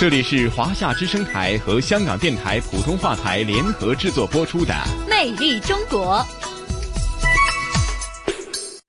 这里是华夏之声台和香港电台普通话台联合制作播出的《魅力中国》。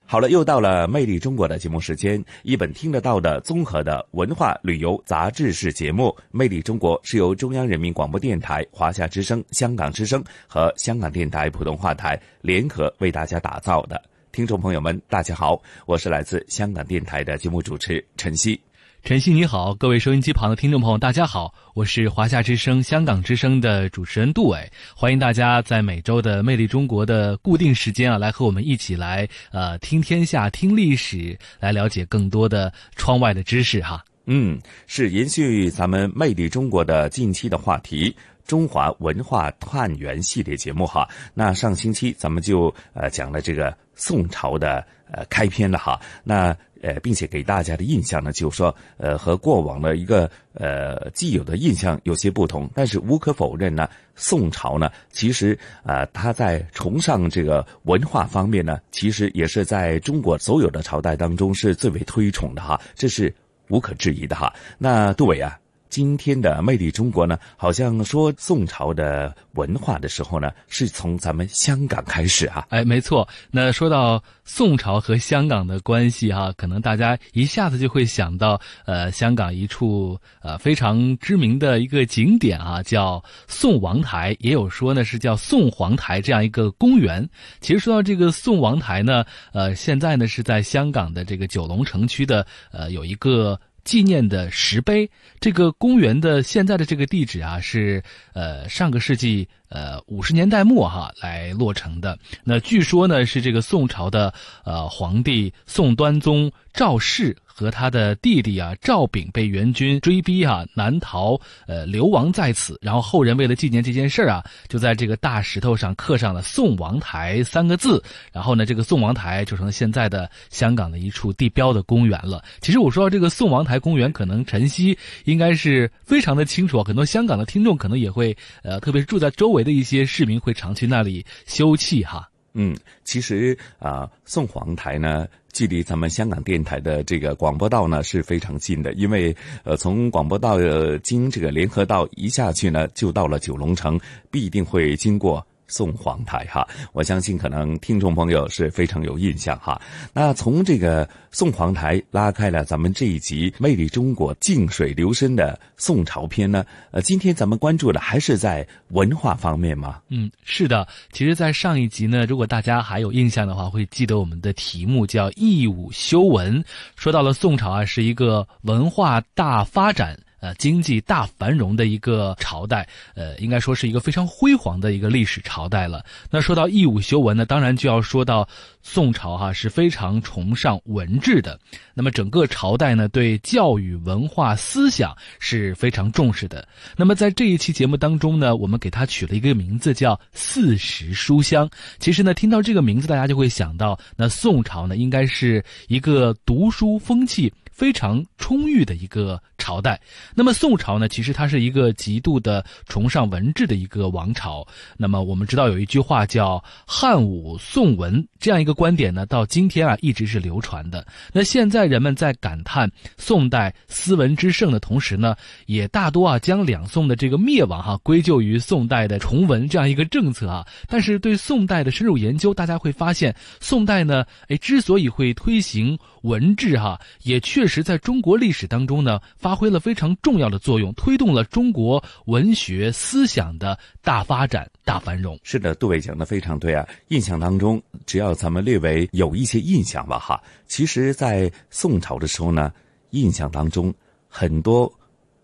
好了，又到了《魅力中国》的节目时间，一本听得到的综合的文化旅游杂志式节目《魅力中国》是由中央人民广播电台、华夏之声、香港之声和香港电台普通话台联合为大家打造的。听众朋友们，大家好，我是来自香港电台的节目主持陈曦。晨曦你好，各位收音机旁的听众朋友，大家好，我是华夏之声、香港之声的主持人杜伟，欢迎大家在每周的《魅力中国》的固定时间啊，来和我们一起来呃听天下、听历史，来了解更多的窗外的知识哈。嗯，是延续咱们《魅力中国》的近期的话题——中华文化探源系列节目哈。那上星期咱们就呃讲了这个宋朝的呃开篇了哈。那呃，并且给大家的印象呢，就是说，呃，和过往的一个呃既有的印象有些不同。但是无可否认呢，宋朝呢，其实啊，他在崇尚这个文化方面呢，其实也是在中国所有的朝代当中是最为推崇的哈，这是无可置疑的哈。那杜伟啊。今天的魅力中国呢，好像说宋朝的文化的时候呢，是从咱们香港开始啊。哎，没错。那说到宋朝和香港的关系哈，可能大家一下子就会想到，呃，香港一处呃非常知名的一个景点啊，叫宋王台，也有说呢是叫宋皇台这样一个公园。其实说到这个宋王台呢，呃，现在呢是在香港的这个九龙城区的呃有一个。纪念的石碑，这个公园的现在的这个地址啊，是呃上个世纪呃五十年代末哈来落成的。那据说呢是这个宋朝的呃皇帝宋端宗赵氏。和他的弟弟啊赵炳被元军追逼啊南逃，呃流亡在此。然后后人为了纪念这件事啊，就在这个大石头上刻上了“宋王台”三个字。然后呢，这个宋王台就成了现在的香港的一处地标的公园了。其实我说到这个宋王台公园，可能晨曦应该是非常的清楚，很多香港的听众可能也会，呃，特别是住在周围的一些市民会常去那里休憩哈。嗯，其实啊，凤凰台呢。距离咱们香港电台的这个广播道呢是非常近的，因为呃从广播道经这个联合道一下去呢，就到了九龙城，必定会经过。宋皇台哈，我相信可能听众朋友是非常有印象哈。那从这个宋皇台拉开了咱们这一集《魅力中国》静水流深的宋朝篇呢，呃，今天咱们关注的还是在文化方面吗？嗯，是的。其实，在上一集呢，如果大家还有印象的话，会记得我们的题目叫“义武修文”，说到了宋朝啊，是一个文化大发展。呃，经济大繁荣的一个朝代，呃，应该说是一个非常辉煌的一个历史朝代了。那说到义务修文呢，当然就要说到宋朝哈是非常崇尚文治的。那么整个朝代呢，对教育、文化、思想是非常重视的。那么在这一期节目当中呢，我们给它取了一个名字叫“四时书香”。其实呢，听到这个名字，大家就会想到，那宋朝呢，应该是一个读书风气。非常充裕的一个朝代。那么宋朝呢，其实它是一个极度的崇尚文治的一个王朝。那么我们知道有一句话叫“汉武宋文”这样一个观点呢，到今天啊一直是流传的。那现在人们在感叹宋代斯文之盛的同时呢，也大多啊将两宋的这个灭亡哈归咎于宋代的崇文这样一个政策啊。但是对宋代的深入研究，大家会发现，宋代呢，哎，之所以会推行文治哈，也确实。在中国历史当中呢，发挥了非常重要的作用，推动了中国文学思想的大发展、大繁荣。是的，杜伟讲的非常对啊！印象当中，只要咱们略微有一些印象吧，哈，其实，在宋朝的时候呢，印象当中很多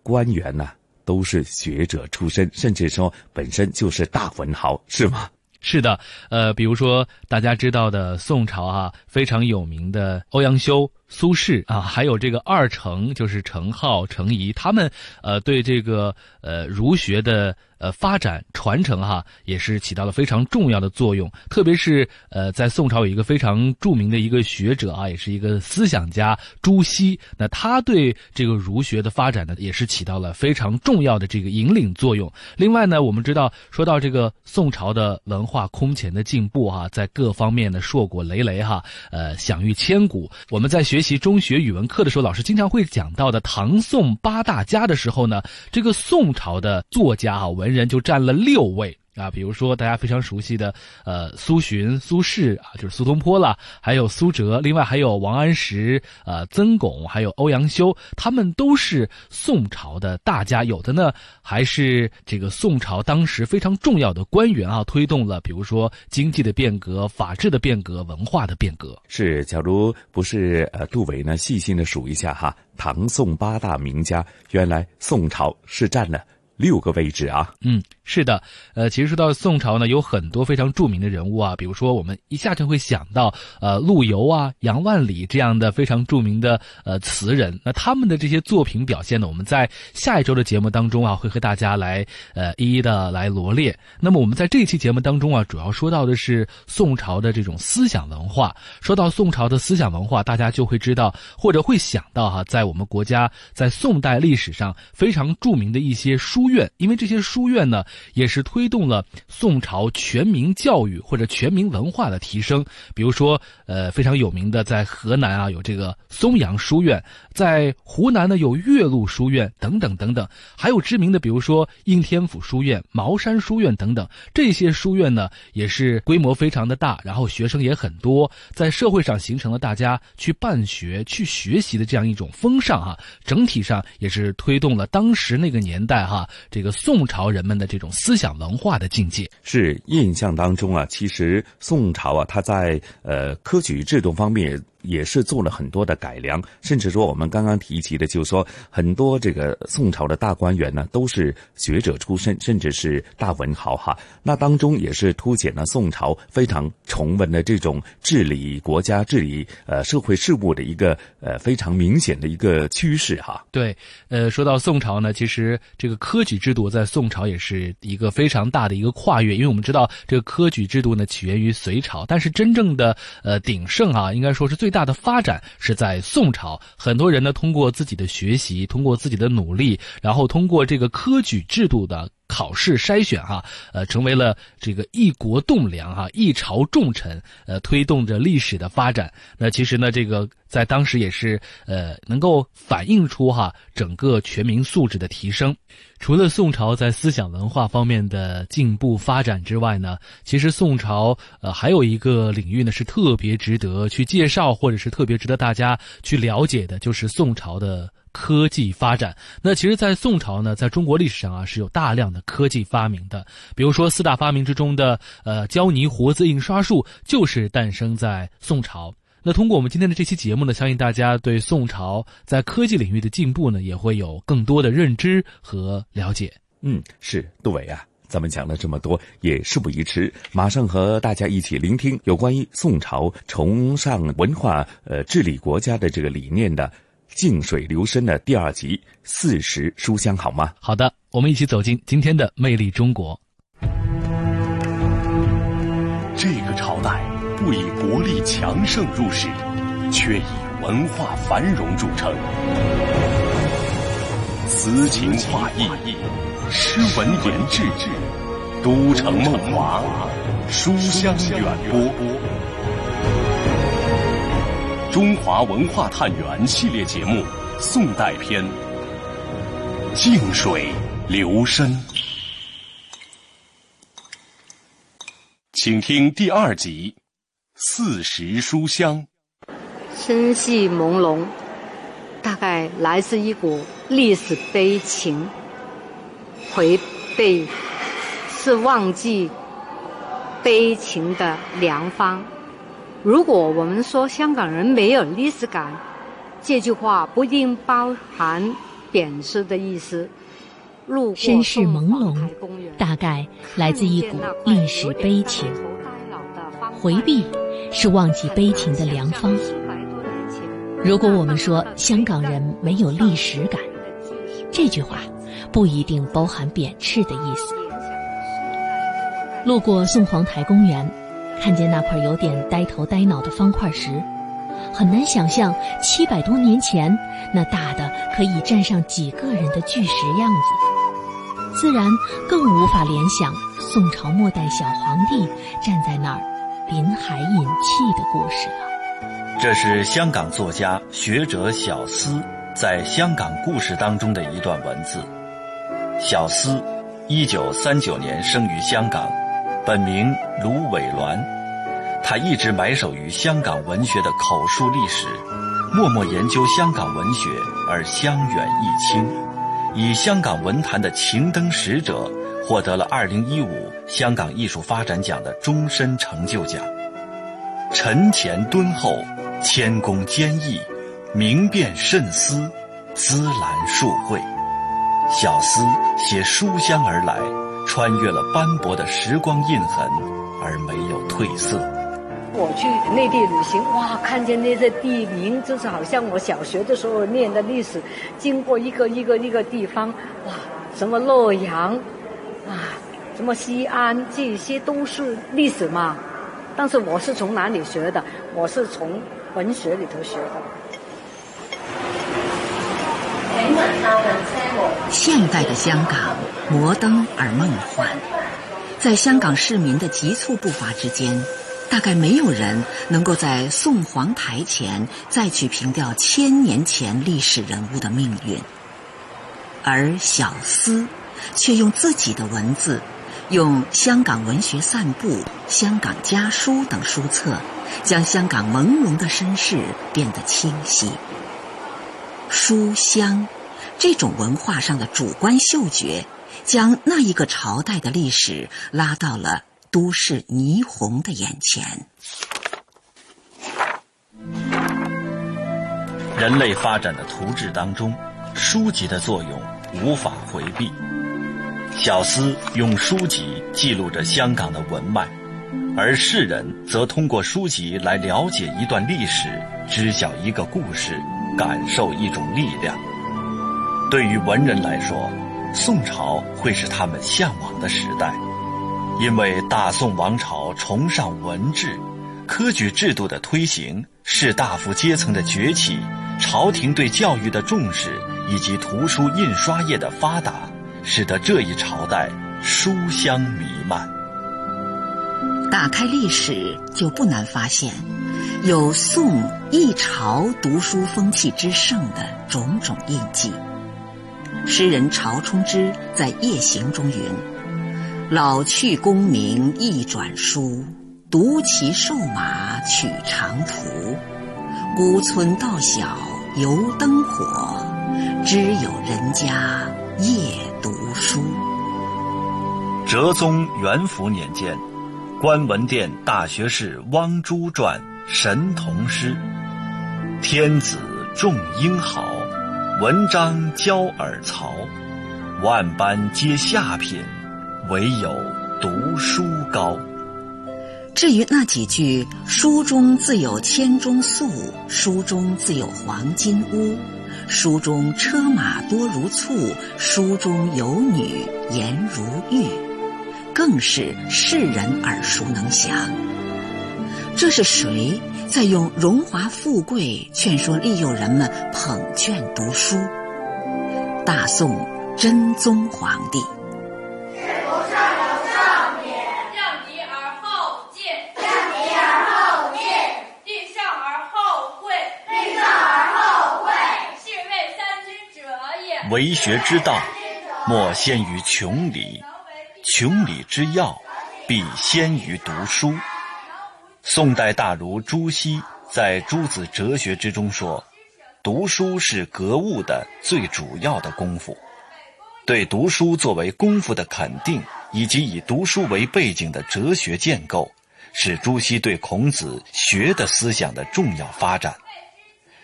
官员呢都是学者出身，甚至说本身就是大文豪，是吗？是的，呃，比如说大家知道的宋朝啊，非常有名的欧阳修。苏轼啊，还有这个二程，就是程颢、程颐，他们呃对这个呃儒学的。呃，发展传承哈，也是起到了非常重要的作用。特别是呃，在宋朝有一个非常著名的一个学者啊，也是一个思想家朱熹。那他对这个儒学的发展呢，也是起到了非常重要的这个引领作用。另外呢，我们知道，说到这个宋朝的文化空前的进步哈，在各方面的硕果累累哈，呃，享誉千古。我们在学学习中学语文课的时候，老师经常会讲到的唐宋八大家的时候呢，这个宋朝的作家啊。文人就占了六位啊，比如说大家非常熟悉的呃苏洵、苏轼啊，就是苏东坡了，还有苏辙，另外还有王安石、呃曾巩，还有欧阳修，他们都是宋朝的大家。有的呢还是这个宋朝当时非常重要的官员啊，推动了比如说经济的变革、法治的变革、文化的变革。是，假如不是呃杜伟呢细心的数一下哈，唐宋八大名家，原来宋朝是占了。六个位置啊，嗯，是的，呃，其实说到宋朝呢，有很多非常著名的人物啊，比如说我们一下就会想到，呃，陆游啊、杨万里这样的非常著名的呃词人。那他们的这些作品表现呢，我们在下一周的节目当中啊，会和大家来呃一一的来罗列。那么我们在这期节目当中啊，主要说到的是宋朝的这种思想文化。说到宋朝的思想文化，大家就会知道或者会想到哈，在我们国家在宋代历史上非常著名的一些书。院，因为这些书院呢，也是推动了宋朝全民教育或者全民文化的提升。比如说，呃，非常有名的，在河南啊有这个松阳书院，在湖南呢有岳麓书院等等等等，还有知名的，比如说应天府书院、茅山书院等等。这些书院呢，也是规模非常的大，然后学生也很多，在社会上形成了大家去办学、去学习的这样一种风尚哈。整体上也是推动了当时那个年代哈。这个宋朝人们的这种思想文化的境界，是印象当中啊，其实宋朝啊，它在呃科举制度方面。也是做了很多的改良，甚至说我们刚刚提及的，就是说很多这个宋朝的大官员呢，都是学者出身，甚至是大文豪哈。那当中也是凸显了宋朝非常崇文的这种治理国家、治理呃社会事务的一个呃非常明显的一个趋势哈。对，呃，说到宋朝呢，其实这个科举制度在宋朝也是一个非常大的一个跨越，因为我们知道这个科举制度呢起源于隋朝，但是真正的呃鼎盛啊，应该说是最。大大的发展是在宋朝，很多人呢通过自己的学习，通过自己的努力，然后通过这个科举制度的。考试筛选哈，呃，成为了这个一国栋梁哈，一朝重臣，呃，推动着历史的发展。那其实呢，这个在当时也是呃，能够反映出哈整个全民素质的提升。除了宋朝在思想文化方面的进步发展之外呢，其实宋朝呃还有一个领域呢是特别值得去介绍，或者是特别值得大家去了解的，就是宋朝的。科技发展，那其实，在宋朝呢，在中国历史上啊，是有大量的科技发明的。比如说，四大发明之中的呃胶泥活字印刷术，就是诞生在宋朝。那通过我们今天的这期节目呢，相信大家对宋朝在科技领域的进步呢，也会有更多的认知和了解。嗯，是杜伟啊，咱们讲了这么多，也事不宜迟，马上和大家一起聆听有关于宋朝崇尚文化、呃治理国家的这个理念的。静水流深的第二集《四时书香》，好吗？好的，我们一起走进今天的《魅力中国》。这个朝代不以国力强盛入世，却以文化繁荣著称。词情画意，诗文言志，都城梦华，书香远播。中华文化探源系列节目《宋代篇》，静水流深，请听第二集《四时书香》。声系朦胧，大概来自一股历史悲情。回背是忘记悲情的良方。如果我们说香港人没有历史感，这句话不一定包含贬斥的意思。身世朦胧，大概来自一股历史悲情。回避是忘记悲情的良方。如果我们说香港人没有历史感，这句话不一定包含贬斥的意思。路过宋皇台公园，看见那块有点呆头呆脑的方块石，很难想象七百多年前那大的可以站上几个人的巨石样子，自然更无法联想宋朝末代小皇帝站在那儿临海饮气的故事了。这是香港作家学者小思在《香港故事》当中的一段文字。小思，一九三九年生于香港，本名卢伟銮。他一直埋首于香港文学的口述历史，默默研究香港文学而香远益清，以香港文坛的情灯使者获得了二零一五香港艺术发展奖的终身成就奖。沉潜敦厚。谦恭坚毅，明辨慎思，滋兰树蕙。小思携书香而来，穿越了斑驳的时光印痕，而没有褪色。我去内地旅行，哇，看见那些地名，就是好像我小学的时候念的历史，经过一个一个一个地方，哇，什么洛阳，啊，什么西安，这些都是历史嘛。但是我是从哪里学的？我是从。文学里头学的。现代的香港，摩登而梦幻，在香港市民的急促步伐之间，大概没有人能够在宋皇台前再去凭吊千年前历史人物的命运，而小思却用自己的文字。用《香港文学散步》《香港家书》等书册，将香港朦胧的身世变得清晰。书香，这种文化上的主观嗅觉，将那一个朝代的历史拉到了都市霓虹的眼前。人类发展的图志当中，书籍的作用无法回避。小思用书籍记录着香港的文脉，而世人则通过书籍来了解一段历史，知晓一个故事，感受一种力量。对于文人来说，宋朝会是他们向往的时代，因为大宋王朝崇尚文治，科举制度的推行，士大夫阶层的崛起，朝廷对教育的重视，以及图书印刷业的发达。使得这一朝代书香弥漫。打开历史，就不难发现，有宋一朝读书风气之盛的种种印记。诗人曹冲之在《夜行》中云：“老去功名易转书，独骑瘦马取长途。孤村道小犹灯火，知有人家。”夜读书。哲宗元符年间，观文殿大学士汪洙撰《神童诗》：“天子重英豪，文章教尔曹。万般皆下品，唯有读书高。”至于那几句“书中自有千钟粟，书中自有黄金屋。”书中车马多如簇，书中有女颜如玉，更是世人耳熟能详。这是谁再用荣华富贵劝说利诱人们捧卷读书？大宋真宗皇帝。为学之道，莫先于穷理；穷理之要，必先于读书。宋代大儒朱熹在《诸子哲学》之中说：“读书是格物的最主要的功夫。”对读书作为功夫的肯定，以及以读书为背景的哲学建构，是朱熹对孔子学的思想的重要发展。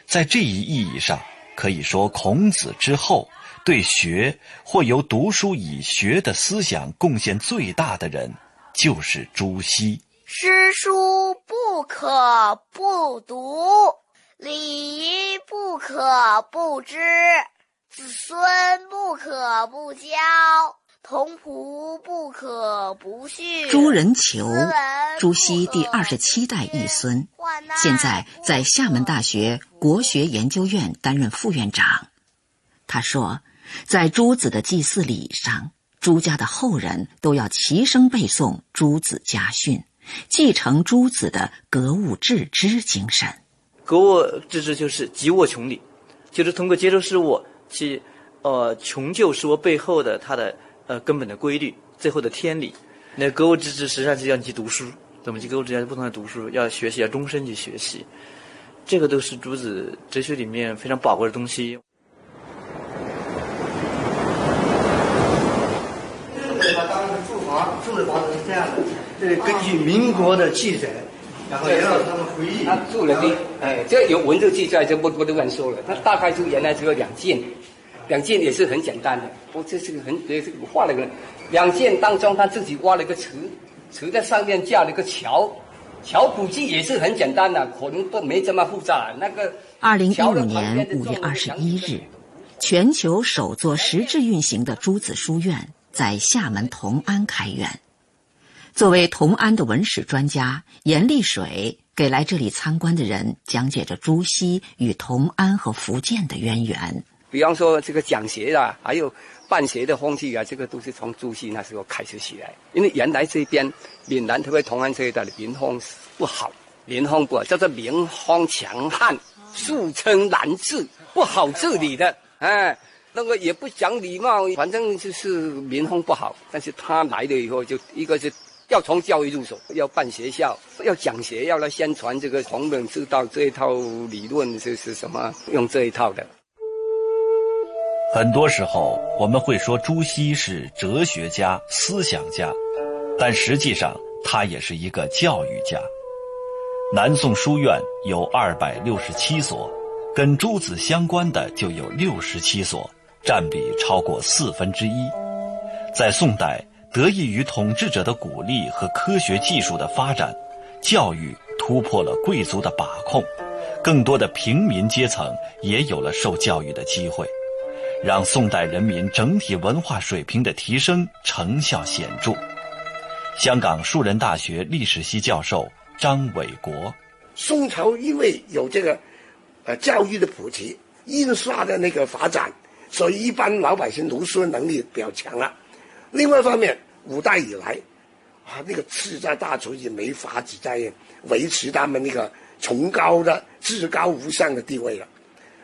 在这一意义上，可以说孔子之后。对学或由读书以学的思想贡献最大的人，就是朱熹。诗书不可不读，礼仪不可不知，子孙不可不教，童仆不可不训。朱仁求，朱熹第二十七代义孙，现在在厦门大学国学研究院担任副院长。他说，在朱子的祭祀礼上，朱家的后人都要齐声背诵朱子家训。继承朱子的格物致知精神，格物致知就是急我穷理，就是通过接受事物去，呃，穷究事物背后的它的呃根本的规律，最后的天理。那格物致知实际上是要你去读书，怎么去格物致知？不同的读书，要学习，要终身去学习，这个都是朱子哲学里面非常宝贵的东西。他当时住房住的房子是这样的。这根据民国的记载，然后也让他们回忆。他住的地，哎，这有文字记载，就不不乱说了。他大概就原来只有两件，两件也是很简单的。不，这是个很也是画了个两件当中，他自己挖了一个池，池在上面架了一个桥，桥估计也是很简单的，可能不没这么复杂。那个。二零一五年五月二十一日，全球首座实质运行的朱子书院在厦门同安开园。作为同安的文史专家，严立水给来这里参观的人讲解着朱熹与同安和福建的渊源。比方说，这个讲学啊，还有办学的风气啊，这个都是从朱熹那时候开始起来。因为原来这边闽南特别同安这一带的民风不好，民风不好，叫做民风强悍，素称难治，不好治理的。哎，那个也不讲礼貌，反正就是民风不好。但是他来了以后，就一个是。要从教育入手，要办学校，要讲学，要来宣传这个孔门之道这一套理论，这是什么？用这一套的。很多时候我们会说朱熹是哲学家、思想家，但实际上他也是一个教育家。南宋书院有二百六十七所，跟朱子相关的就有六十七所，占比超过四分之一。在宋代。得益于统治者的鼓励和科学技术的发展，教育突破了贵族的把控，更多的平民阶层也有了受教育的机会，让宋代人民整体文化水平的提升成效显著。香港树人大学历史系教授张伟国：宋朝因为有这个，呃，教育的普及、印刷的那个发展，所以一般老百姓读书能力比较强了。另外一方面，五代以来，啊，那个次在大族也没法子在维持他们那个崇高的、至高无上的地位了。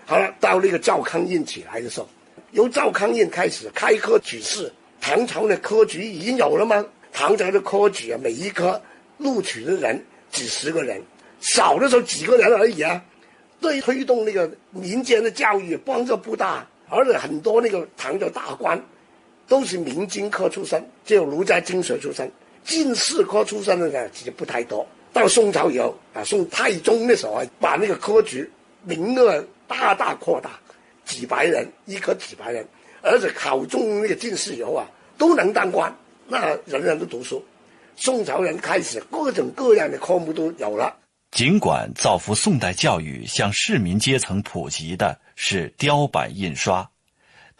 好了，到那个赵匡胤起来的时候，由赵匡胤开始开科举士，唐朝的科举已经有了吗？唐朝的科举啊，每一科录取的人几十个人，少的时候几个人而已啊。对推动那个民间的教育帮助不大，而且很多那个唐的大官。都是明经科出身，只有儒家经学出身，进士科出身的呢其实不太多。到宋朝以后啊，宋太宗那时候，把那个科举名额大大扩大，几百人一科几百人，而且考中那个进士以后啊，都能当官，那人人都读书。宋朝人开始各种各样的科目都有了。尽管造福宋代教育向市民阶层普及的是雕版印刷。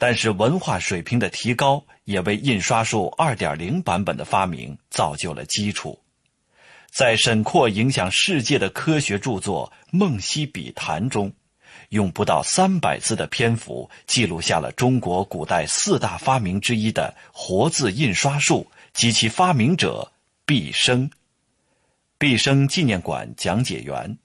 但是文化水平的提高，也为印刷术二点零版本的发明造就了基础。在沈括影响世界的科学著作《梦溪笔谈》中，用不到三百字的篇幅，记录下了中国古代四大发明之一的活字印刷术及其发明者毕生。毕生纪念馆讲解员。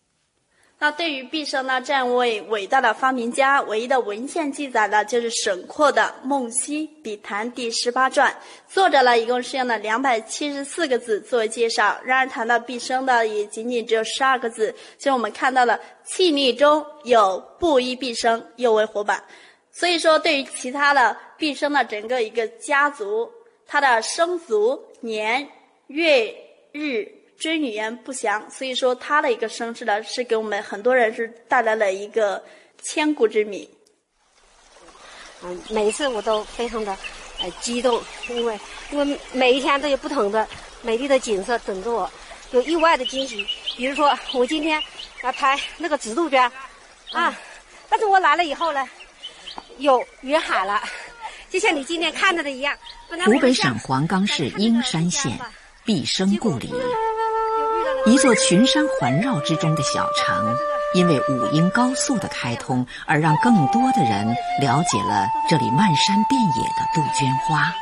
那对于毕生呢这样位伟大的发明家，唯一的文献记载呢，就是沈括的《梦溪笔谈》第十八传，作者呢一共是用了两百七十四个字作为介绍。然而谈到毕生的，也仅仅只有十二个字，所以我们看到了器历中有“布衣毕生”又为活版。所以说，对于其他的毕生的整个一个家族，他的生卒年月日。追语言不详，所以说他的一个身世呢，是给我们很多人是带来了一个千古之谜。嗯，每一次我都非常的呃激动，因为因为每一天都有不同的美丽的景色等着我，有意外的惊喜。比如说我今天来拍那个紫杜鹃，啊。但是我来了以后呢，有云海了，就像你今天看到的一样。湖北省黄冈市英山县毕生故里，一座群山环绕之中的小城，因为武英高速的开通，而让更多的人了解了这里漫山遍野的杜鹃花。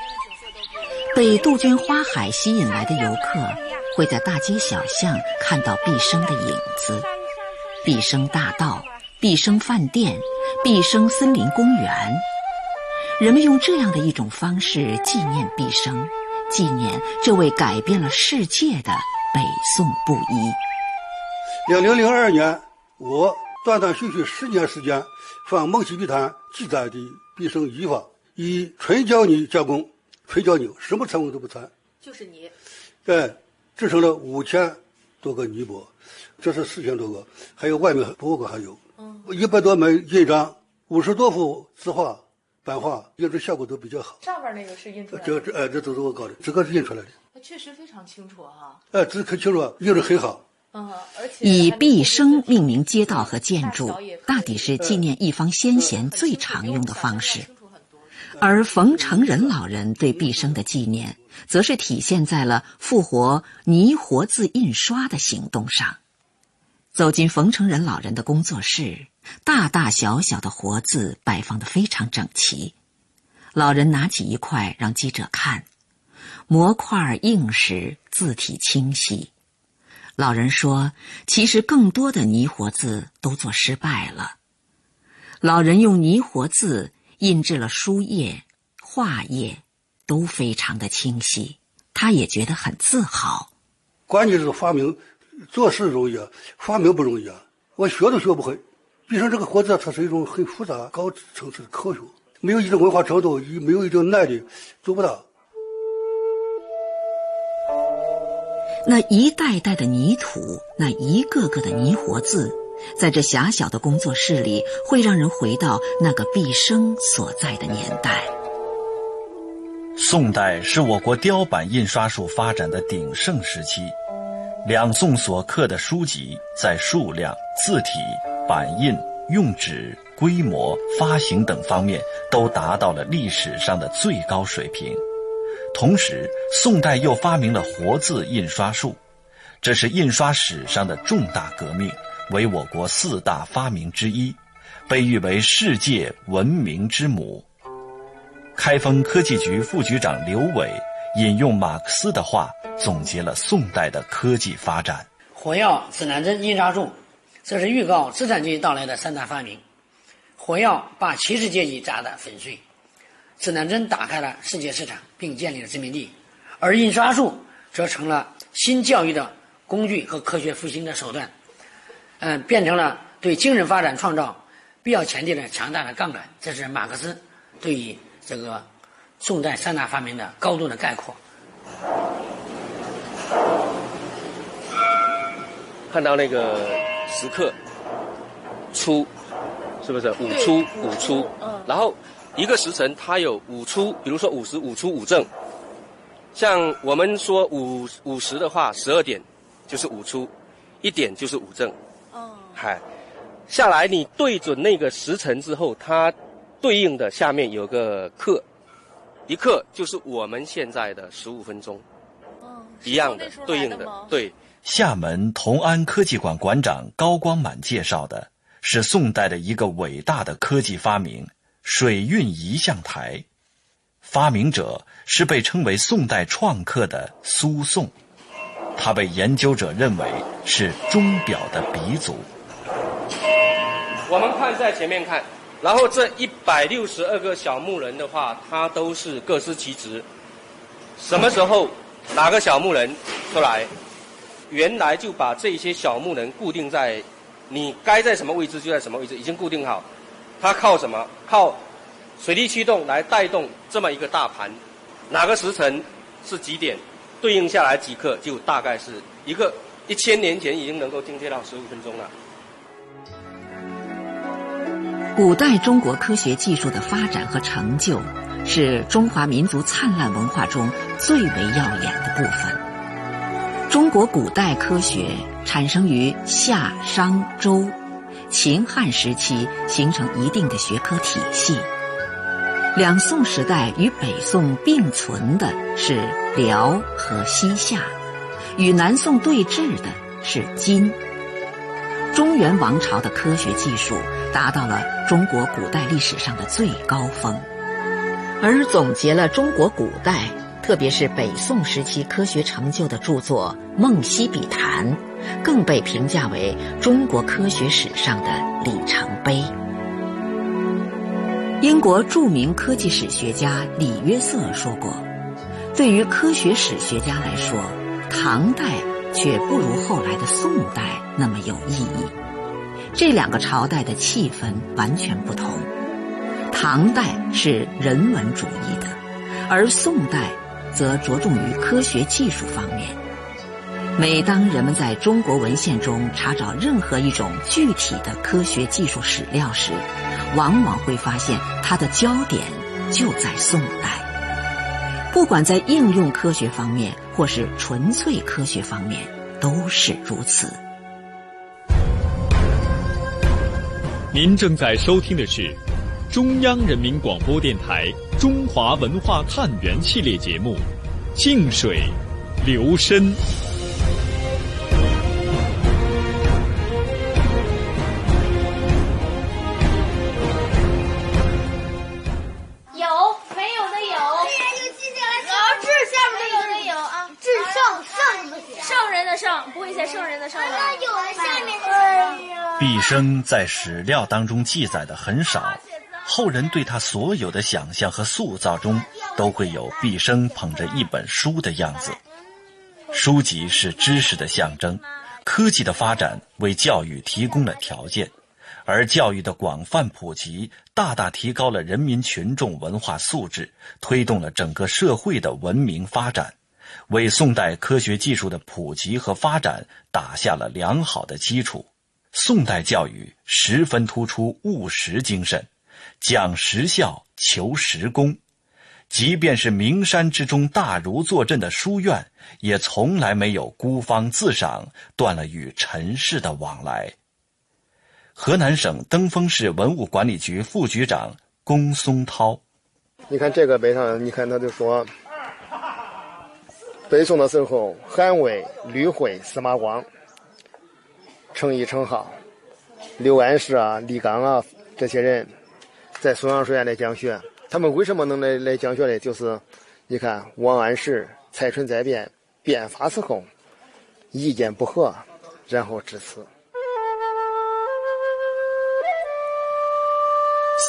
被杜鹃花海吸引来的游客，会在大街小巷看到毕生的影子，毕生大道。毕生饭店，毕生森林公园，人们用这样的一种方式纪念毕生，纪念这位改变了世界的北宋布衣。两零零二年，我断断续续十年时间，仿《梦溪笔谈》记载的毕生衣法，以纯胶泥加工，纯胶泥什么成分都不掺，就是泥。对，制成了五千多个泥钵，这是四千多个，还有外面博物馆还有。一百多枚印章，五十多幅字画、版画，印出效果都比较好。上边那个是印出来的，这这哎，这都是我搞的，这个是印出来的。它确实非常清楚哈。哎，这可清楚，印的很好。嗯，而且以毕生命名街道和建筑，大抵是纪念一方先贤最常用的方式。而冯承仁老人对毕生的纪念，则是体现在了复活泥活字印刷的行动上。走进冯承仁老人的工作室，大大小小的活字摆放的非常整齐。老人拿起一块让记者看，模块硬实，字体清晰。老人说：“其实更多的泥活字都做失败了。”老人用泥活字印制了书页、画页，都非常的清晰。他也觉得很自豪。关键是发明。做事容易啊，发明不容易啊！我学都学不会。毕生这个活字，它是一种很复杂、高层次的科学，没有一定文化程度，没有一定耐力，做不到。那一袋袋的泥土，那一个个的泥活字，在这狭小的工作室里，会让人回到那个毕生所在的年代。宋代是我国雕版印刷术发展的鼎盛时期。两宋所刻的书籍在数量、字体、版印、用纸、规模、发行等方面都达到了历史上的最高水平。同时，宋代又发明了活字印刷术，这是印刷史上的重大革命，为我国四大发明之一，被誉为世界文明之母。开封科技局副局长刘伟。引用马克思的话，总结了宋代的科技发展。火药、指南针、印刷术，这是预告资产阶级到来的三大发明。火药把骑士阶级砸得粉碎，指南针打开了世界市场，并建立了殖民地，而印刷术则成了新教育的工具和科学复兴的手段。嗯，变成了对精神发展创造必要前提的强大的杠杆。这是马克思对于这个。宋代三大发明的高度的概括。看到那个时刻，初，是不是五初五初？然后一个时辰它有五初，比如说五十五初五正。像我们说五五十的话，十二点就是五初，一点就是五正。哦。嗨，下来你对准那个时辰之后，它对应的下面有个刻。一刻就是我们现在的十五分钟，一样的对应的对。厦门同安科技馆馆长高光满介绍的是宋代的一个伟大的科技发明——水运仪象台。发明者是被称为宋代创客的苏颂，他被研究者认为是钟表的鼻祖。我们看在前面看。然后这一百六十二个小木人的话，它都是各司其职。什么时候哪个小木人出来，原来就把这些小木人固定在你该在什么位置就在什么位置，已经固定好。它靠什么？靠水力驱动来带动这么一个大盘。哪个时辰是几点？对应下来几刻，就大概是一个一千年前已经能够精确到十五分钟了。古代中国科学技术的发展和成就，是中华民族灿烂文化中最为耀眼的部分。中国古代科学产生于夏、商、周，秦汉时期形成一定的学科体系。两宋时代与北宋并存的是辽和西夏，与南宋对峙的是金。中原王朝的科学技术达到了中国古代历史上的最高峰，而总结了中国古代，特别是北宋时期科学成就的著作《梦溪笔谈》，更被评价为中国科学史上的里程碑。英国著名科技史学家李约瑟说过：“对于科学史学家来说，唐代却不如后来的宋代那么有意义。这两个朝代的气氛完全不同。唐代是人文主义的，而宋代则着重于科学技术方面。每当人们在中国文献中查找任何一种具体的科学技术史料时，往往会发现，它的焦点就在宋代。不管在应用科学方面，或是纯粹科学方面，都是如此。您正在收听的是中央人民广播电台中华文化探源系列节目《静水流深》。生在史料当中记载的很少，后人对他所有的想象和塑造中，都会有毕生捧着一本书的样子。书籍是知识的象征，科技的发展为教育提供了条件，而教育的广泛普及，大大提高了人民群众文化素质，推动了整个社会的文明发展，为宋代科学技术的普及和发展打下了良好的基础。宋代教育十分突出务实精神，讲实效，求实功。即便是名山之中大儒坐镇的书院，也从来没有孤芳自赏，断了与尘世的往来。河南省登封市文物管理局副局长龚松涛，你看这个碑上，你看他就说，北宋的时候，韩魏、吕惠、司马光。程颐、程颢、刘安世啊、李纲啊，这些人在松阳书院来讲学。他们为什么能来来讲学呢？就是你看，王安石、蔡纯在变变法时候意见不合，然后致辞。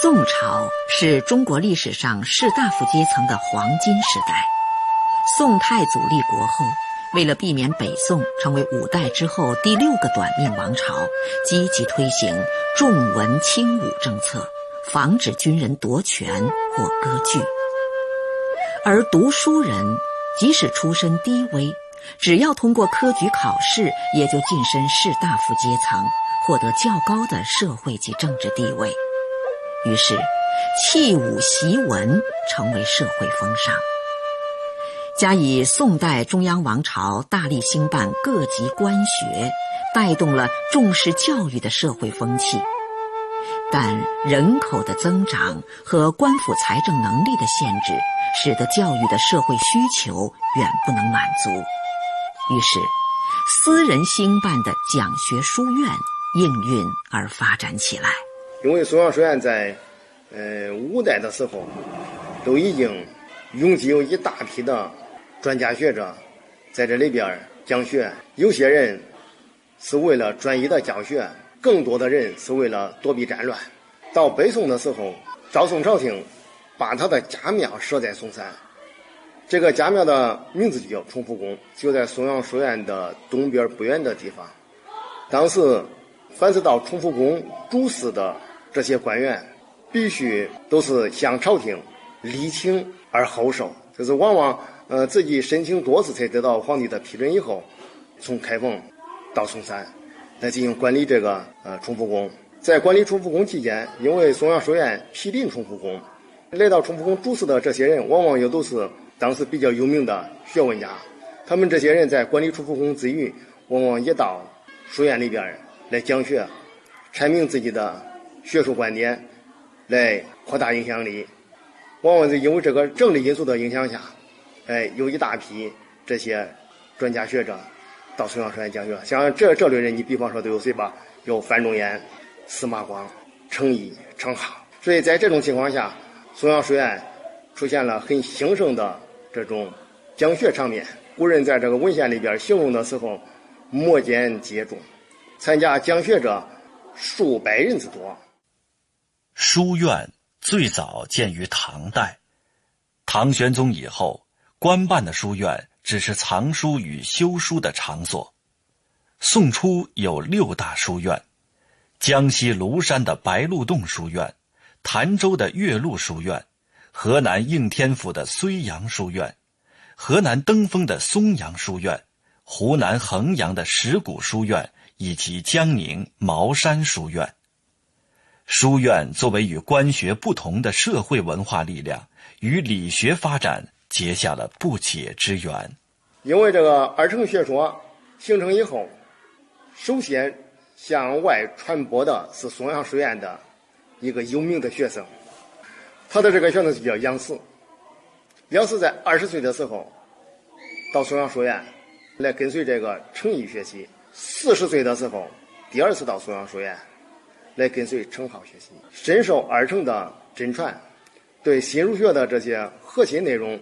宋朝是中国历史上士大夫阶层的黄金时代。宋太祖立国后。为了避免北宋成为五代之后第六个短命王朝，积极推行重文轻武政策，防止军人夺权或割据。而读书人即使出身低微，只要通过科举考试，也就晋升士大夫阶层，获得较高的社会及政治地位。于是，弃武习文成为社会风尚。加以宋代中央王朝大力兴办各级官学，带动了重视教育的社会风气。但人口的增长和官府财政能力的限制，使得教育的社会需求远不能满足。于是，私人兴办的讲学书院应运而发展起来。因为松阳书院在，呃，五代的时候，都已经拥挤有一大批的。专家学者在这里边讲学，有些人是为了专一的教学，更多的人是为了躲避战乱。到北宋的时候，赵宋朝廷把他的家庙设在嵩山，这个家庙的名字就叫崇福宫，就在松阳书院的东边不远的地方。当时，凡是到崇福宫主事的这些官员，必须都是向朝廷礼请而后受，就是往往。呃，自己申请多次才得到皇帝的批准以后，从开封到嵩山来进行管理这个呃崇福宫。在管理崇福宫期间，因为松阳书院毗邻崇福宫，来到崇福宫主事的这些人，往往又都是当时比较有名的学问家。他们这些人在管理崇福宫之余，往往也到书院里边来讲学，阐明自己的学术观点，来扩大影响力。往往是因为这个政治因素的影响下，哎，有一大批这些专家学者到松阳书院讲学。像这这类人，你比方说都有谁吧？有范仲淹、司马光、程颐、程颢。所以在这种情况下，松阳书院出现了很兴盛的这种讲学场面。古人在这个文献里边形容的时候，摩肩接踵，参加讲学者数百人之多。书院最早建于唐代，唐玄宗以后，官办的书院只是藏书与修书的场所。宋初有六大书院：江西庐山的白鹿洞书院。潭州的岳麓书院，河南应天府的睢阳书院，河南登封的松阳书院，湖南衡阳的石鼓书院，以及江宁茅山书院。书院作为与官学不同的社会文化力量，与理学发展结下了不解之缘。因为这个二程学说形成以后，首先向外传播的是松阳书院的。一个有名的学生，他的这个学生就叫杨四。杨四在二十岁的时候到松阳书院来跟随这个程颐学习；四十岁的时候第二次到松阳书院来跟随程颢学习，深受二程的真传，对新儒学的这些核心内容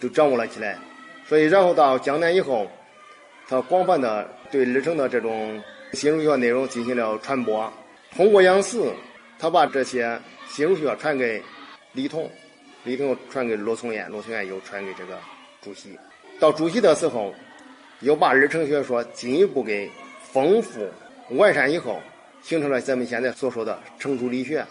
都掌握了起来。所以，然后到江南以后，他广泛的对日程的这种新儒学内容进行了传播，通过杨四。他把这些新儒学传给李彤，李统传给罗从彦，罗从彦又传给这个朱熹。到朱熹的时候，又把日程学说进一步给丰富完善以后，形成了咱们现在所说的程朱理学。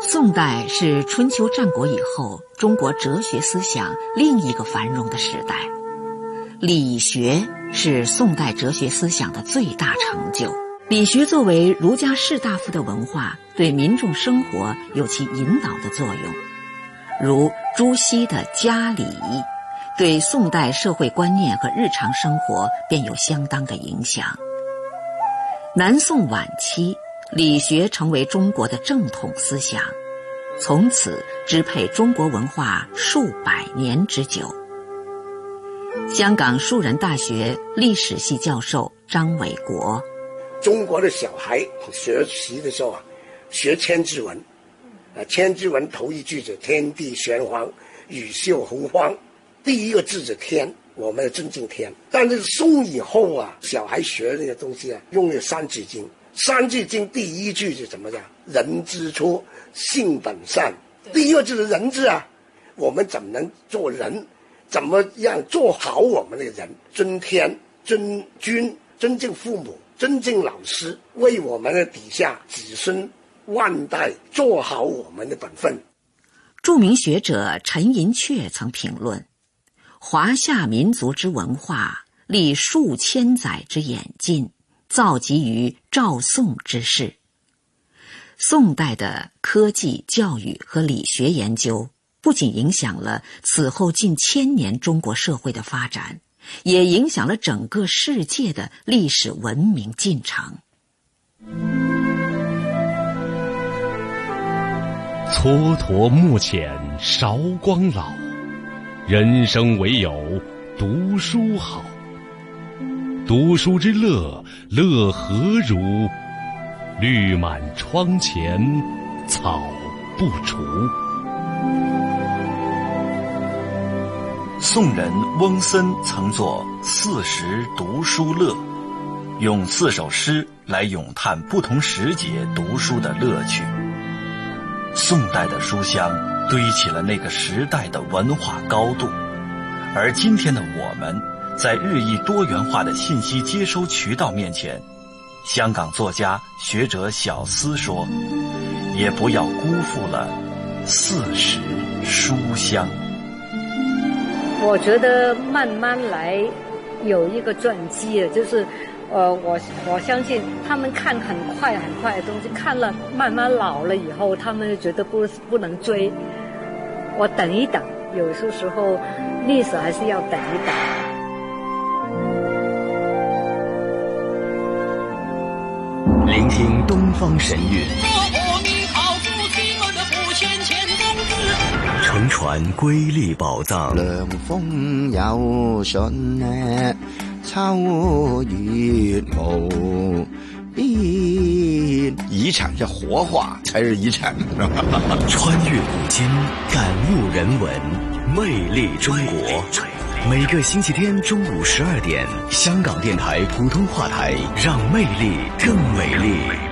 宋代是春秋战国以后中国哲学思想另一个繁荣的时代，理学是宋代哲学思想的最大成就。理学作为儒家士大夫的文化，对民众生活有其引导的作用。如朱熹的家礼，对宋代社会观念和日常生活便有相当的影响。南宋晚期，理学成为中国的正统思想，从此支配中国文化数百年之久。香港树人大学历史系教授张伟国。中国的小孩学习的时候啊，学千字文，啊，千字文头一句子“天地玄黄，宇宙洪荒”，第一个字是“天”，我们要尊敬天。但是宋以后啊，小孩学那些东西啊，用了《三字经》，《三字经》第一句是怎么讲？“人之初，性本善”，第一个就是“人”字啊。我们怎么能做人？怎么样做好我们的人？尊天，尊君，尊敬父母。尊敬老师，为我们的底下子孙万代做好我们的本分。著名学者陈寅恪曾评论：“华夏民族之文化历数千载之演进，造极于赵宋之世。宋代的科技、教育和理学研究，不仅影响了此后近千年中国社会的发展。”也影响了整个世界的历史文明进程。蹉跎暮浅，韶光老，人生唯有读书好。读书之乐，乐何如？绿满窗前，草不除。宋人翁森曾作《四时读书乐》，用四首诗来咏叹不同时节读书的乐趣。宋代的书香堆起了那个时代的文化高度，而今天的我们，在日益多元化的信息接收渠道面前，香港作家学者小思说：“也不要辜负了四时书香。”我觉得慢慢来，有一个转机，就是，呃，我我相信他们看很快很快的东西，看了慢慢老了以后，他们就觉得不不能追。我等一等，有些时候历史还是要等一等。聆听东方神韵，乘船瑰丽宝藏。凉风有信呢，秋月无边。遗产要活化才是遗产，穿越古今，感悟人文，魅力中国。每个星期天中午十二点，香港电台普通话台，让魅力更美丽。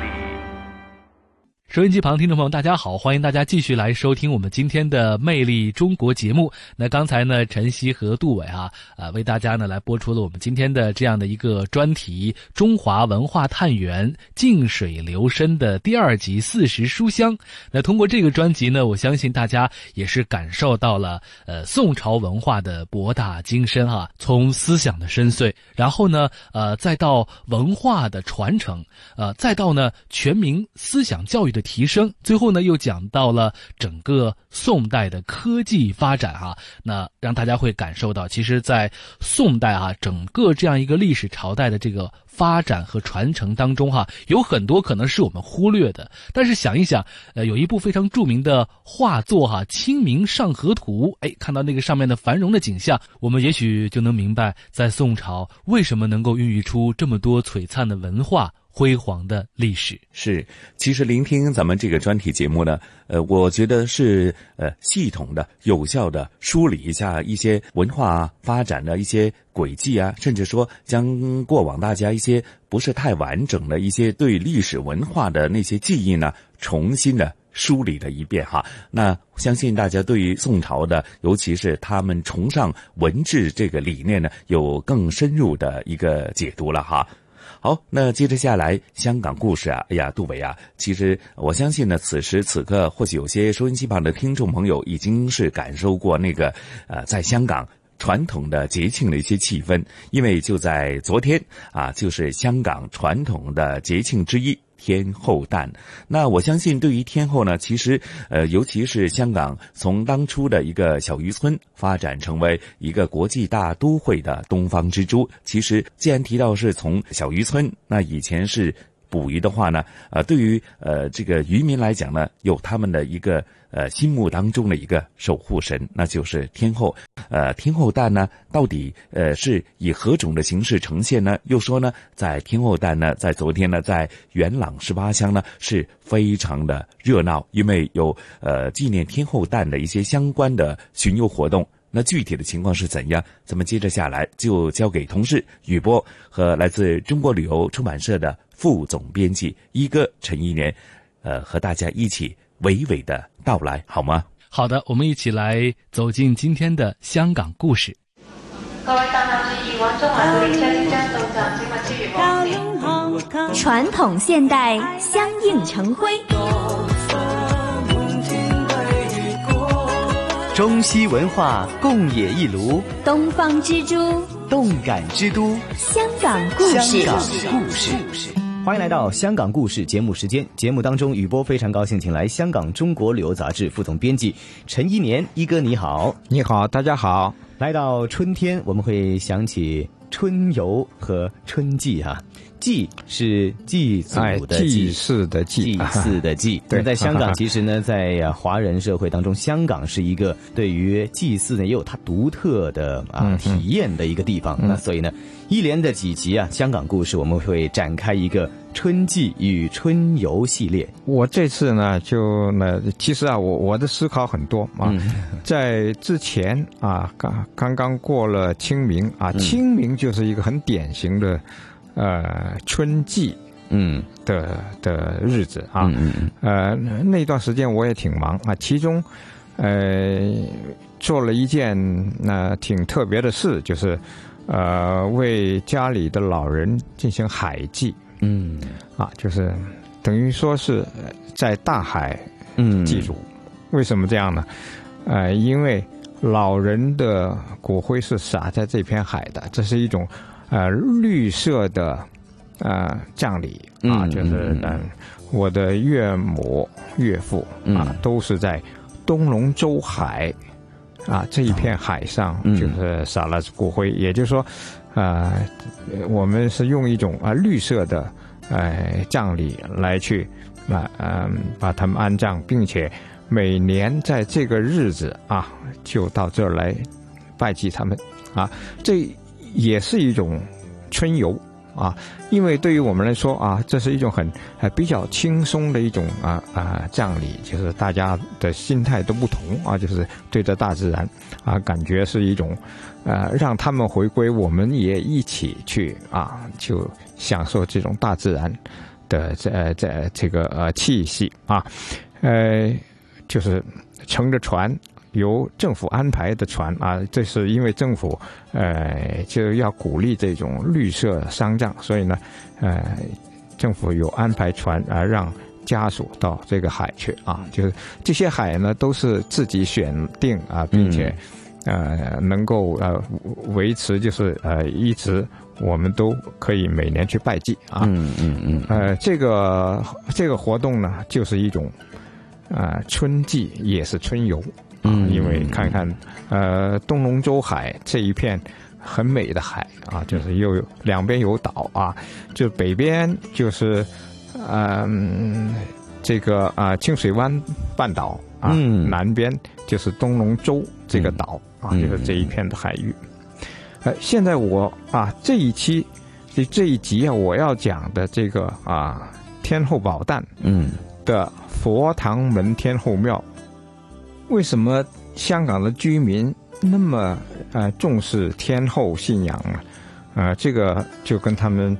收音机旁听众朋友，大家好，欢迎大家继续来收听我们今天的《魅力中国》节目。那刚才呢，晨曦和杜伟啊，呃，为大家呢来播出了我们今天的这样的一个专题《中华文化探源：静水流深》的第二集《四时书香》。那通过这个专辑呢，我相信大家也是感受到了呃宋朝文化的博大精深哈，从思想的深邃，然后呢，呃，再到文化的传承，呃，再到呢全民思想教育的。提升，最后呢又讲到了整个宋代的科技发展哈，那让大家会感受到，其实，在宋代啊，整个这样一个历史朝代的这个发展和传承当中哈，有很多可能是我们忽略的。但是想一想，呃，有一部非常著名的画作哈，《清明上河图》，哎，看到那个上面的繁荣的景象，我们也许就能明白，在宋朝为什么能够孕育出这么多璀璨的文化。辉煌的历史是，其实聆听咱们这个专题节目呢，呃，我觉得是呃系统的、有效的梳理一下一些文化发展的一些轨迹啊，甚至说将过往大家一些不是太完整的一些对历史文化的那些记忆呢，重新的梳理了一遍哈。那相信大家对于宋朝的，尤其是他们崇尚文治这个理念呢，有更深入的一个解读了哈。好，那接着下来，香港故事啊，哎呀，杜伟啊，其实我相信呢，此时此刻，或许有些收音机旁的听众朋友已经是感受过那个，呃，在香港传统的节庆的一些气氛，因为就在昨天啊，就是香港传统的节庆之一。天后诞，那我相信对于天后呢，其实呃，尤其是香港从当初的一个小渔村发展成为一个国际大都会的东方之珠，其实既然提到是从小渔村，那以前是捕鱼的话呢，呃，对于呃这个渔民来讲呢，有他们的一个。呃，心目当中的一个守护神，那就是天后。呃，天后诞呢，到底呃是以何种的形式呈现呢？又说呢，在天后诞呢，在昨天呢，在元朗十八乡呢，是非常的热闹，因为有呃纪念天后诞的一些相关的巡游活动。那具体的情况是怎样？咱们接着下来就交给同事雨波和来自中国旅游出版社的副总编辑一哥陈一年，呃，和大家一起。娓娓的道来，好吗？好的，我们一起来走进今天的香港故事。传统现代相映成辉，中西文化共冶一炉，东方之珠，动感之都，香港故事。香港故事。欢迎来到香港故事节目时间。节目当中，雨波非常高兴，请来香港中国旅游杂志副总编辑陈一年一哥，你好，你好，大家好。来到春天，我们会想起春游和春季哈。祭是祭祖的祭，祀的祭，祭祀的祭。那，在香港，其实呢，在华人社会当中，香港是一个对于祭祀呢也有它独特的啊体验的一个地方。那所以呢，一连的几集啊，香港故事我们会展开一个春季与春游系列。我这次呢，就呢，其实啊，我我的思考很多啊，在之前啊，刚刚刚过了清明啊，清明就是一个很典型的。呃，春季，嗯。的的日子啊，嗯呃，那段时间我也挺忙啊，其中，呃，做了一件那挺特别的事，就是呃，为家里的老人进行海祭，嗯，啊，就是等于说是在大海祭祖，为什么这样呢？呃，因为老人的骨灰是撒在这片海的，这是一种。呃，绿色的，呃，葬礼啊，就是嗯，我的岳母、岳父啊，都是在东龙洲海啊这一片海上，就是撒了骨灰。也就是说，呃，我们是用一种啊绿色的呃葬礼来去啊嗯把他们安葬，并且每年在这个日子啊就到这儿来拜祭他们啊，这也是一种春游。啊，因为对于我们来说啊，这是一种很呃比较轻松的一种啊啊葬礼，就是大家的心态都不同啊，就是对着大自然啊，感觉是一种呃让他们回归，我们也一起去啊，就享受这种大自然的这这这个呃气息啊，呃，就是乘着船。由政府安排的船啊，这是因为政府呃就要鼓励这种绿色丧葬，所以呢，呃，政府有安排船啊，让家属到这个海去啊，就是这些海呢都是自己选定啊，并且呃能够呃维持，就是呃一直我们都可以每年去拜祭啊，嗯嗯嗯，呃，这个这个活动呢，就是一种啊春季，也是春游。嗯，因为看看，呃，东龙洲海这一片很美的海啊，就是又有两边有岛啊，就北边就是，嗯，这个啊清水湾半岛啊，南边就是东龙洲这个岛啊，就是这一片的海域。呃，现在我啊这一期这这一集啊，我要讲的这个啊天后宝诞嗯的佛堂门天后庙。为什么香港的居民那么呃重视天后信仰啊？啊，这个就跟他们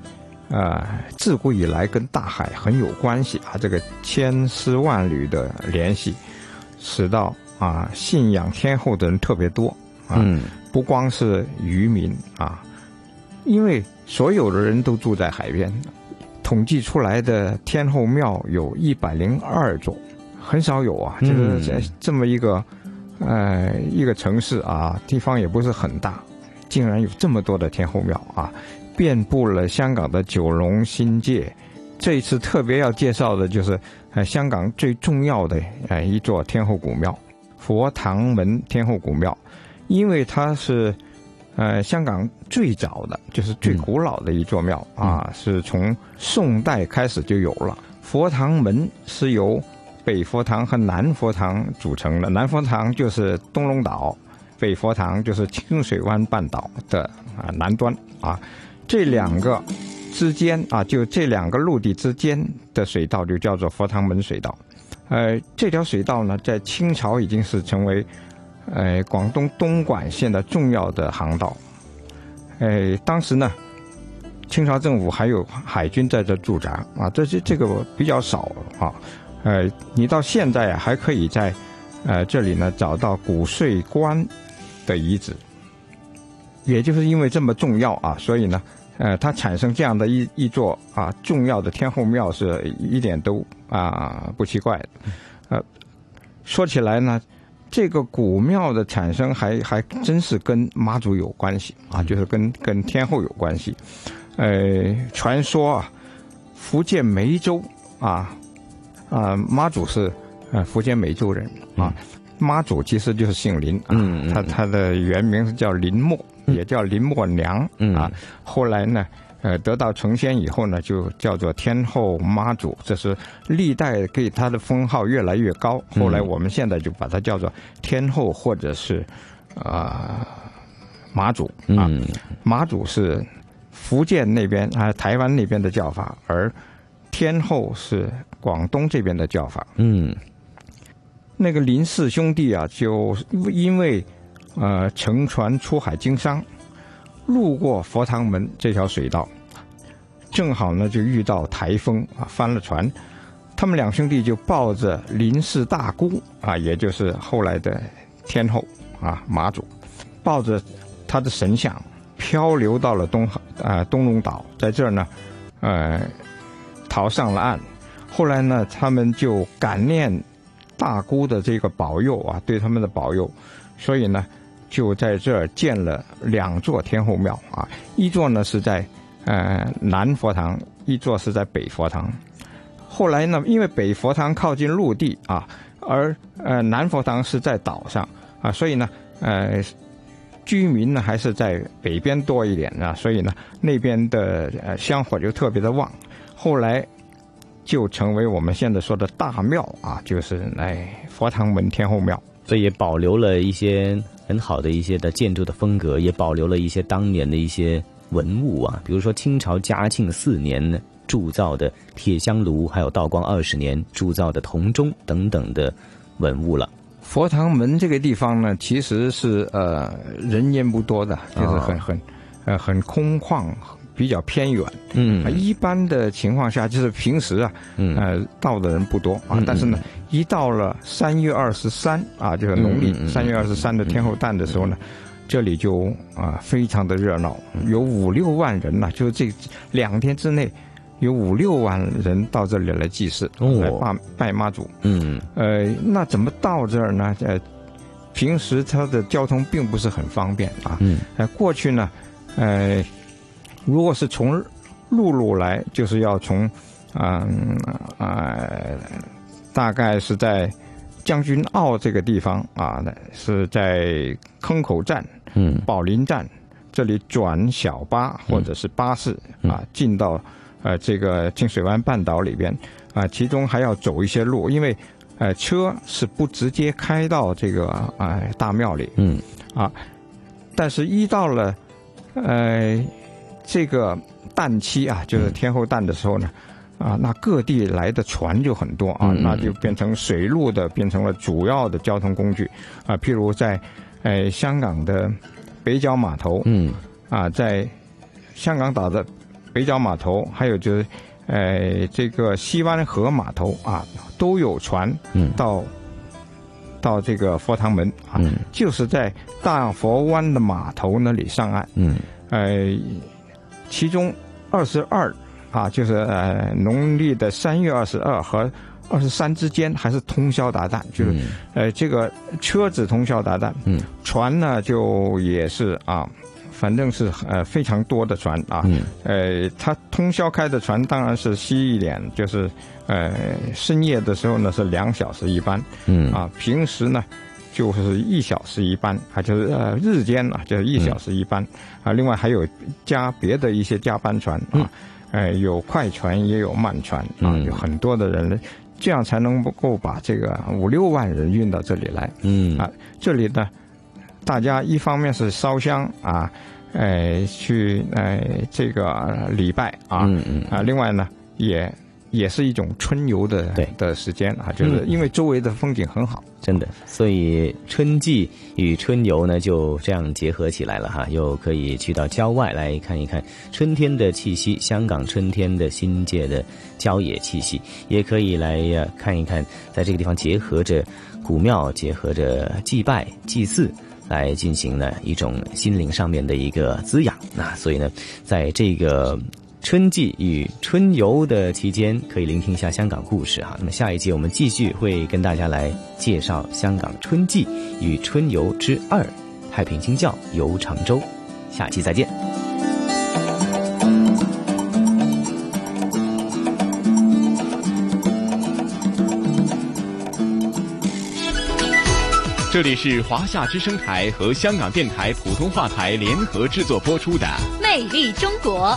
啊自古以来跟大海很有关系啊，这个千丝万缕的联系，使到啊信仰天后的人特别多啊，不光是渔民啊，因为所有的人都住在海边，统计出来的天后庙有一百零二座。很少有啊，就是在这么一个，呃，一个城市啊，地方也不是很大，竟然有这么多的天后庙啊，遍布了香港的九龙新界。这一次特别要介绍的就是，呃，香港最重要的呃一座天后古庙——佛堂门天后古庙，因为它是，呃，香港最早的就是最古老的一座庙啊，是从宋代开始就有了。佛堂门是由北佛堂和南佛堂组成的，南佛堂就是东龙岛，北佛堂就是清水湾半岛的啊南端啊，这两个之间啊，就这两个陆地之间的水道就叫做佛堂门水道。呃，这条水道呢，在清朝已经是成为呃广东东莞县的重要的航道。呃，当时呢，清朝政府还有海军在这驻扎啊，这些这个比较少啊。呃，你到现在啊，还可以在，呃，这里呢找到古税关的遗址。也就是因为这么重要啊，所以呢，呃，它产生这样的一一座啊重要的天后庙是一点都啊不奇怪的。呃，说起来呢，这个古庙的产生还还真是跟妈祖有关系啊，就是跟跟天后有关系。呃，传说啊，福建梅州啊。啊，妈祖是呃福建梅州人啊，妈祖其实就是姓林啊，他他的原名是叫林默，也叫林默娘啊。后来呢，呃得到成仙以后呢，就叫做天后妈祖，这是历代给他的封号越来越高。后来我们现在就把它叫做天后或者是啊妈祖啊，妈祖是福建那边啊台湾那边的叫法，而天后是。广东这边的叫法，嗯，那个林氏兄弟啊，就因为呃乘船出海经商，路过佛堂门这条水道，正好呢就遇到台风啊，翻了船，他们两兄弟就抱着林氏大姑啊，也就是后来的天后啊马祖，抱着他的神像漂流到了东啊东龙岛，在这儿呢，呃，逃上了岸。后来呢，他们就感念大姑的这个保佑啊，对他们的保佑，所以呢，就在这儿建了两座天后庙啊。一座呢是在呃南佛堂，一座是在北佛堂。后来呢，因为北佛堂靠近陆地啊，而呃南佛堂是在岛上啊，所以呢，呃居民呢还是在北边多一点啊，所以呢那边的呃香火就特别的旺。后来就成为我们现在说的大庙啊，就是哎佛堂门天后庙，所以也保留了一些很好的一些的建筑的风格，也保留了一些当年的一些文物啊，比如说清朝嘉庆四年铸造的铁香炉，还有道光二十年铸造的铜钟等等的文物了。佛堂门这个地方呢，其实是呃人烟不多的，就是很很呃很空旷。比较偏远，嗯，一般的情况下就是平时啊，嗯。呃，到的人不多啊，但是呢，一到了三月二十三啊，就是农历三月二十三的天后诞的时候呢，这里就啊非常的热闹，有五六万人呐，就是这两天之内有五六万人到这里来祭祀，来拜拜妈祖，嗯，呃，那怎么到这儿呢？呃，平时它的交通并不是很方便啊，嗯，呃，过去呢，呃。如果是从陆路来，就是要从，嗯啊，大概是在将军澳这个地方啊，是在坑口站、嗯，宝林站这里转小巴或者是巴士啊，进到呃这个清水湾半岛里边啊，其中还要走一些路，因为呃车是不直接开到这个啊大庙里，嗯。啊，但是一到了呃。这个淡期啊，就是天后诞的时候呢，啊，那各地来的船就很多啊，那就变成水路的，变成了主要的交通工具啊。譬如在，呃，香港的北角码头，嗯，啊，在香港岛的北角码头，还有就是，呃，这个西湾河码头啊，都有船到到这个佛堂门啊，就是在大佛湾的码头那里上岸，嗯，呃。其中二十二啊，就是呃农历的三月二十二和二十三之间还是通宵达旦，就是呃这个车子通宵达旦，嗯，船呢就也是啊，反正是呃非常多的船啊，嗯，呃它通宵开的船当然是稀一点，就是呃深夜的时候呢是两小时一班，嗯。啊平时呢。就是一小时一班，啊，就是呃日间啊，就是一小时一班，啊，另外还有加别的一些加班船啊，哎，有快船也有慢船啊，有很多的人，这样才能够把这个五六万人运到这里来，嗯。啊，这里呢，大家一方面是烧香啊，哎去哎这个礼拜啊，嗯嗯。啊，另外呢也。也是一种春游的对的时间啊，就是因为周围的风景很好，真的，所以春季与春游呢就这样结合起来了哈，又可以去到郊外来看一看春天的气息，香港春天的新界的郊野气息，也可以来呀看一看，在这个地方结合着古庙，结合着祭拜祭祀，来进行呢一种心灵上面的一个滋养。那所以呢，在这个。春季与春游的期间，可以聆听一下香港故事哈。那么下一集我们继续会跟大家来介绍香港春季与春游之二，太平清教游常州。下期再见。这里是华夏之声台和香港电台普通话台联合制作播出的《魅力中国》。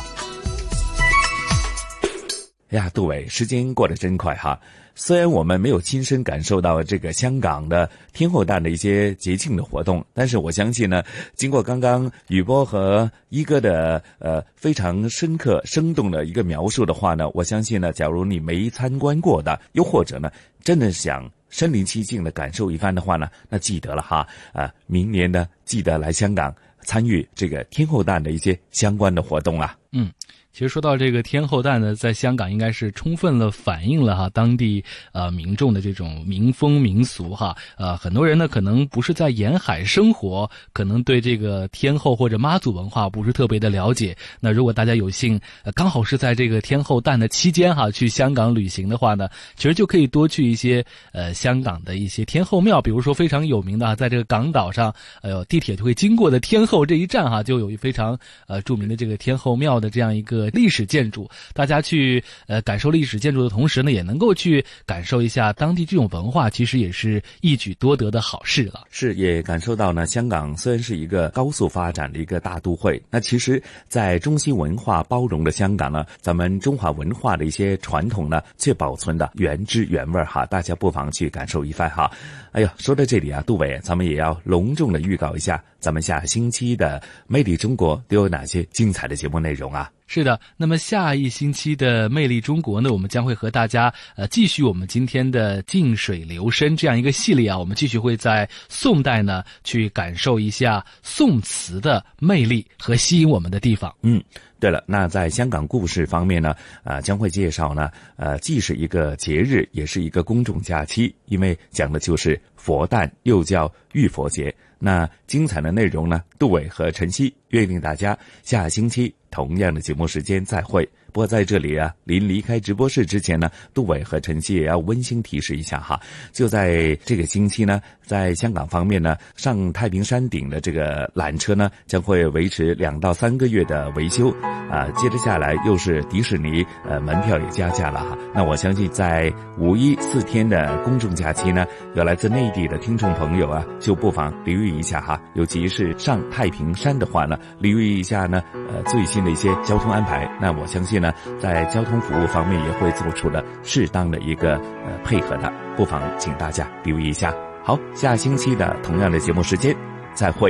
哎呀，杜伟，时间过得真快哈！虽然我们没有亲身感受到这个香港的天后诞的一些节庆的活动，但是我相信呢，经过刚刚雨波和一哥的呃非常深刻、生动的一个描述的话呢，我相信呢，假如你没参观过的，又或者呢，真的想身临其境的感受一番的话呢，那记得了哈，啊，明年呢，记得来香港参与这个天后诞的一些相关的活动啊。嗯。其实说到这个天后诞呢，在香港应该是充分了反映了哈当地呃民众的这种民风民俗哈呃很多人呢可能不是在沿海生活，可能对这个天后或者妈祖文化不是特别的了解。那如果大家有幸刚好是在这个天后诞的期间哈去香港旅行的话呢，其实就可以多去一些呃香港的一些天后庙，比如说非常有名的啊，在这个港岛上呃地铁就会经过的天后这一站哈，就有一非常呃著名的这个天后庙的这样一个。历史建筑。大家去呃感受历史建筑的同时呢，也能够去感受一下当地这种文化，其实也是一举多得的好事了。是，也感受到呢，香港虽然是一个高速发展的一个大都会，那其实，在中西文化包容的香港呢，咱们中华文化的一些传统呢，却保存的原汁原味哈。大家不妨去感受一番哈。哎呀，说到这里啊，杜伟，咱们也要隆重的预告一下，咱们下星期的《魅力中国》都有哪些精彩的节目内容啊？是的，那么下一星期的《魅力中国》呢，我们将会和大家呃继续我们今天的“静水流深”这样一个系列啊，我们继续会在宋代呢去感受一下宋词的魅力和吸引我们的地方。嗯，对了，那在香港故事方面呢，呃，将会介绍呢，呃，既是一个节日，也是一个公众假期，因为讲的就是佛诞，又叫浴佛节。那精彩的内容呢？杜伟和晨曦约定大家下星期同样的节目时间再会。不过在这里啊，临离开直播室之前呢，杜伟和晨曦也要温馨提示一下哈，就在这个星期呢，在香港方面呢，上太平山顶的这个缆车呢，将会维持两到三个月的维修啊。接着下来又是迪士尼，呃，门票也加价了哈。那我相信在五一四天的公众假期呢，有来自内地的听众朋友啊，就不妨留意一下哈。尤其是上太平山的话呢，留意一下呢，呃，最新的一些交通安排。那我相信。呢，在交通服务方面也会做出了适当的一个呃配合的，不妨请大家留意一下。好，下星期的同样的节目时间，再会。